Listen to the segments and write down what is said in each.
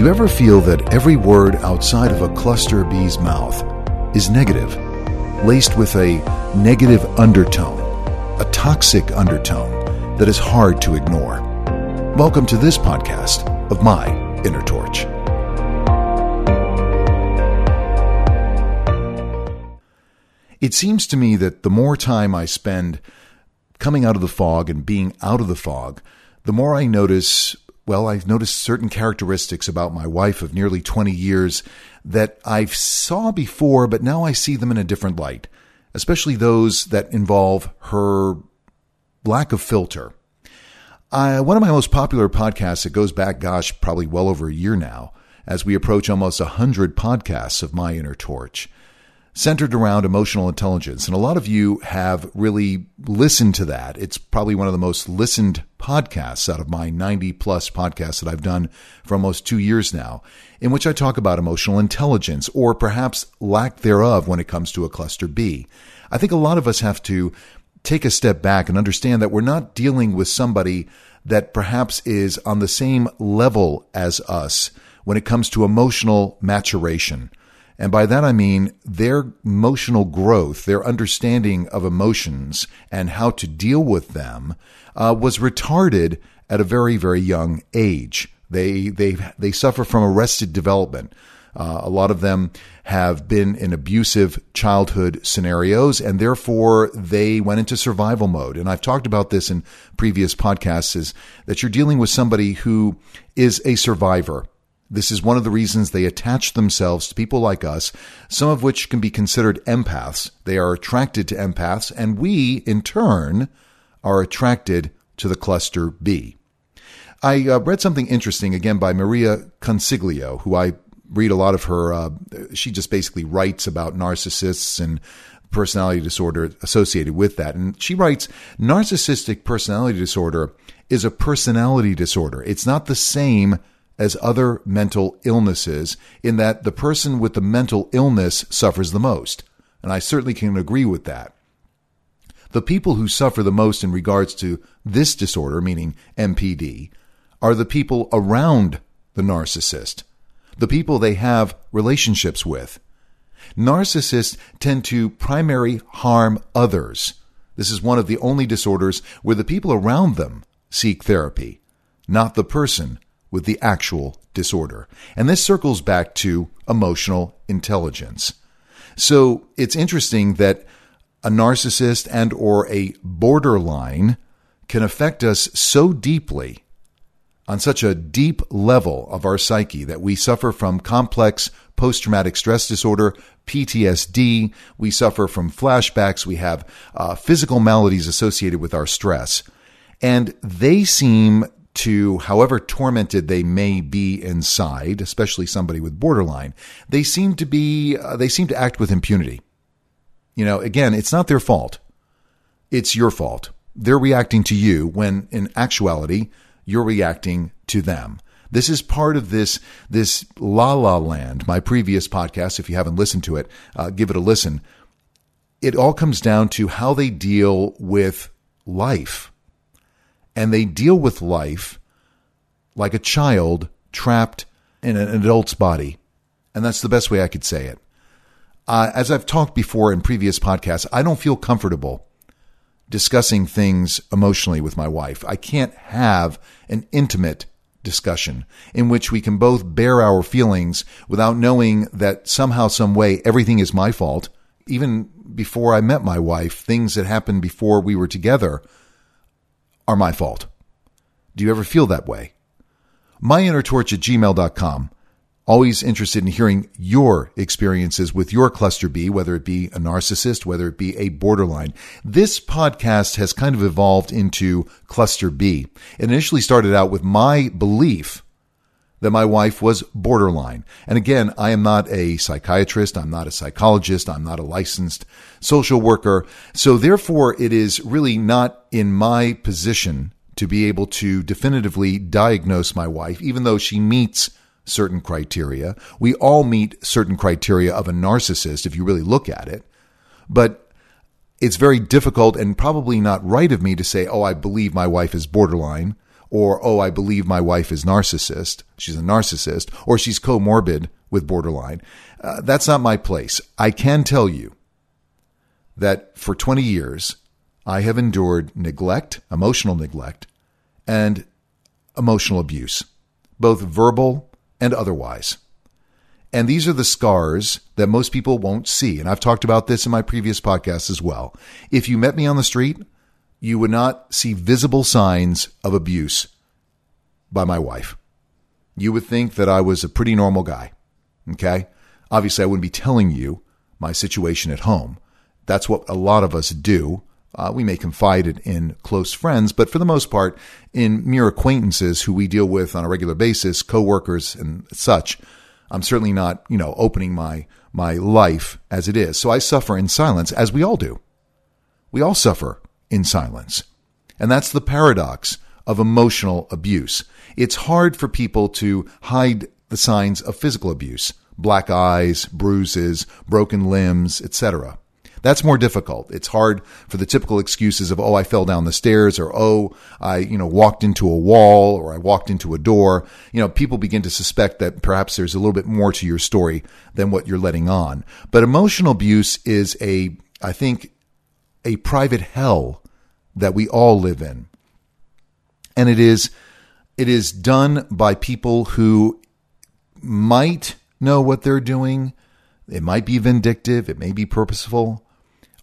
Do you ever feel that every word outside of a cluster B's mouth is negative, laced with a negative undertone, a toxic undertone that is hard to ignore? Welcome to this podcast of My Inner Torch. It seems to me that the more time I spend coming out of the fog and being out of the fog, the more I notice, well, I've noticed certain characteristics about my wife of nearly 20 years that I saw before, but now I see them in a different light, especially those that involve her lack of filter. One of my most popular podcasts that goes back, gosh, probably well over a year now, as we approach almost 100 podcasts of My Inner Torch centered around emotional intelligence. And a lot of you have really listened to that. It's probably one of the most listened podcasts out of my 90 plus podcasts that I've done for almost two years now, in which I talk about emotional intelligence or perhaps lack thereof when it comes to a cluster B. I think a lot of us have to take a step back and understand that we're not dealing with somebody that perhaps is on the same level as us when it comes to emotional maturation. And by that I mean their emotional growth, their understanding of emotions and how to deal with them uh, was retarded at a very, very young age. They, they, they suffer from arrested development. Uh, a lot of them have been in abusive childhood scenarios and therefore they went into survival mode. And I've talked about this in previous podcasts is that you're dealing with somebody who is a survivor. This is one of the reasons they attach themselves to people like us, some of which can be considered empaths. They are attracted to empaths, and we, in turn, are attracted to the cluster B. I uh, read something interesting again by Maria Consiglio, who I read a lot of her. Uh, she just basically writes about narcissists and personality disorder associated with that. And she writes narcissistic personality disorder is a personality disorder. It's not the same as other mental illnesses in that the person with the mental illness suffers the most. And I certainly can agree with that. The people who suffer the most in regards to this disorder, meaning NPD, are the people around the narcissist, the people they have relationships with. Narcissists tend to primarily harm others. This is one of the only disorders where the people around them seek therapy, not the person with the actual disorder. And this circles back to emotional intelligence. So it's interesting that a narcissist and or a borderline can affect us so deeply on such a deep level of our psyche that we suffer from complex post traumatic stress disorder, PTSD. We suffer from flashbacks. We have uh, physical maladies associated with our stress. And they seem to however tormented they may be inside, especially somebody with borderline, they seem to be, uh, they seem to act with impunity. You know, again, it's not their fault. It's your fault. They're reacting to you when in actuality, you're reacting to them. This is part of this, this la la land. My previous podcast, if you haven't listened to it, uh, give it a listen. It all comes down to how they deal with life and they deal with life like a child trapped in an adult's body. And that's the best way I could say it. Uh, as I've talked before in previous podcasts, I don't feel comfortable discussing things emotionally with my wife. I can't have an intimate discussion in which we can both bare our feelings without knowing that somehow, some way, everything is my fault. Even before I met my wife, things that happened before we were together are my fault. Do you ever feel that way? MyInnerTorch at gmail.com. Always interested in hearing your experiences with your cluster B, whether it be a narcissist, whether it be a borderline. This podcast has kind of evolved into cluster B. It initially started out with my belief that my wife was borderline. And again, I am not a psychiatrist. I'm not a psychologist. I'm not a licensed social worker. So therefore, it is really not in my position to be able to definitively diagnose my wife, even though she meets certain criteria. We all meet certain criteria of a narcissist if you really look at it. But it's very difficult and probably not right of me to say, oh, I believe my wife is borderline or, oh, I believe my wife is narcissist. She's a narcissist, or she's comorbid with borderline. Uh, that's not my place. I can tell you that for 20 years, I have endured neglect, emotional neglect, and emotional abuse, both verbal and otherwise. And these are the scars that most people won't see. And I've talked about this in my previous podcast as well. If you met me on the street, you would not see visible signs of abuse by my wife. You would think that I was a pretty normal guy. Okay. Obviously, I wouldn't be telling you my situation at home. That's what a lot of us do. Uh, we may confide it in close friends, but for the most part, in mere acquaintances who we deal with on a regular basis, coworkers and such, I'm certainly not, you know, opening my my life as it is. So I suffer in silence, as we all do. We all suffer in silence. And that's the paradox of emotional abuse. It's hard for people to hide the signs of physical abuse, black eyes, bruises, broken limbs, etc. That's more difficult. It's hard for the typical excuses of, oh, I fell down the stairs or, oh, I, you know, walked into a wall or I walked into a door. You know, people begin to suspect that perhaps there's a little bit more to your story than what you're letting on. But emotional abuse is a, I think, a private hell that we all live in. And it is, it is done by people who might know what they're doing. It might be vindictive. It may be purposeful.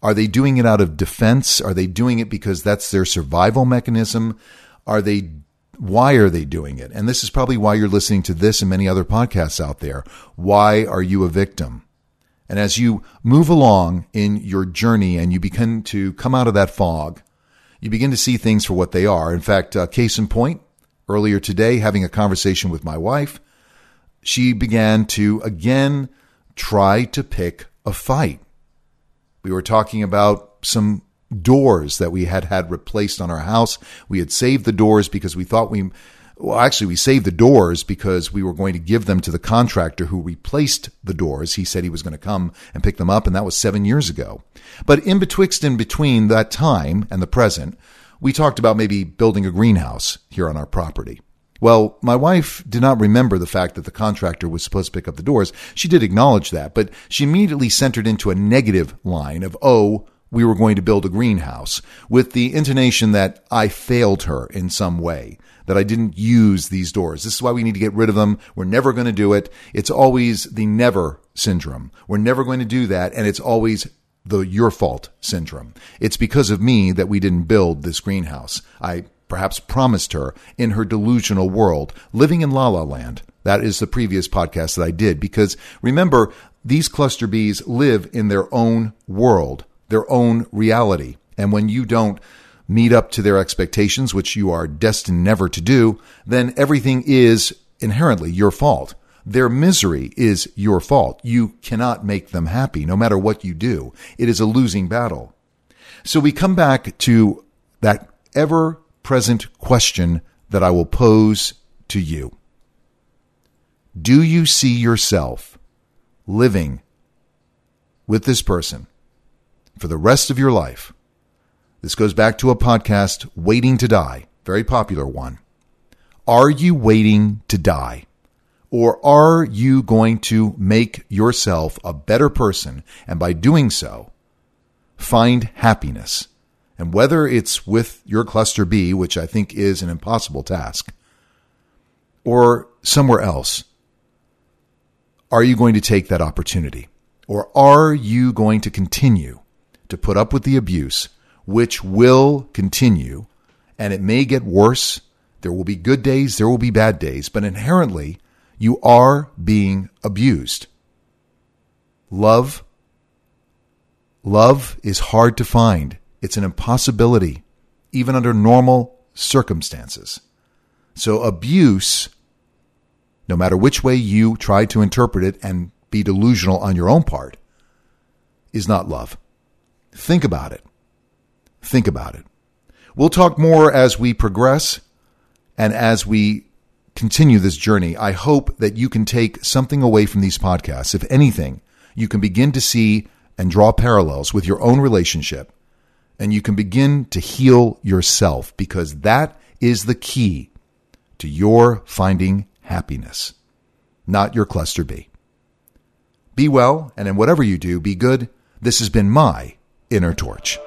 Are they doing it out of defense? Are they doing it because that's their survival mechanism? Are they why are they doing it? And this is probably why you're listening to this and many other podcasts out there. Why are you a victim? And as you move along in your journey and you begin to come out of that fog, you begin to see things for what they are. In fact, uh, case in point, earlier today, having a conversation with my wife, she began to again try to pick a fight. We were talking about some doors that we had had replaced on our house. We had saved the doors because we thought we, well, actually, we saved the doors because we were going to give them to the contractor who replaced the doors. He said he was going to come and pick them up, and that was seven years ago. But in betwixt and between that time and the present, we talked about maybe building a greenhouse here on our property. Well, my wife did not remember the fact that the contractor was supposed to pick up the doors. She did acknowledge that, but she immediately centered into a negative line of, oh, we were going to build a greenhouse with the intonation that I failed her in some way, that I didn't use these doors. This is why we need to get rid of them. We're never going to do it. It's always the never syndrome. We're never going to do that. And it's always the your fault syndrome. It's because of me that we didn't build this greenhouse. I perhaps promised her in her delusional world, living in La La Land. That is the previous podcast that I did because remember, these cluster Bs live in their own world, their own reality. And when you don't meet up to their expectations, which you are destined never to do, then everything is inherently your fault. Their misery is your fault. You cannot make them happy no matter what you do. It is a losing battle. So we come back to that ever present question that I will pose to you. Do you see yourself living with this person for the rest of your life? This goes back to a podcast, Waiting to Die, very popular one. Are you waiting to die? Or are you going to make yourself a better person and by doing so, find happiness? And whether it's with your cluster B, which I think is an impossible task, or somewhere else, are you going to take that opportunity? Or are you going to continue to put up with the abuse, which will continue, and it may get worse? There will be good days, there will be bad days, but inherently, you are being abused. Love. Love is hard to find it's an impossibility, even under normal circumstances. So abuse, no matter which way you try to interpret it and be delusional on your own part, is not love. Think about it. Think about it. We'll talk more as we progress and as we continue this journey. I hope that you can take something away from these podcasts. If anything, you can begin to see and draw parallels with your own relationship and you can begin to heal yourself because that is the key to your finding happiness, not your cluster B. Be well, and in whatever you do, be good. This has been my Inner Torch.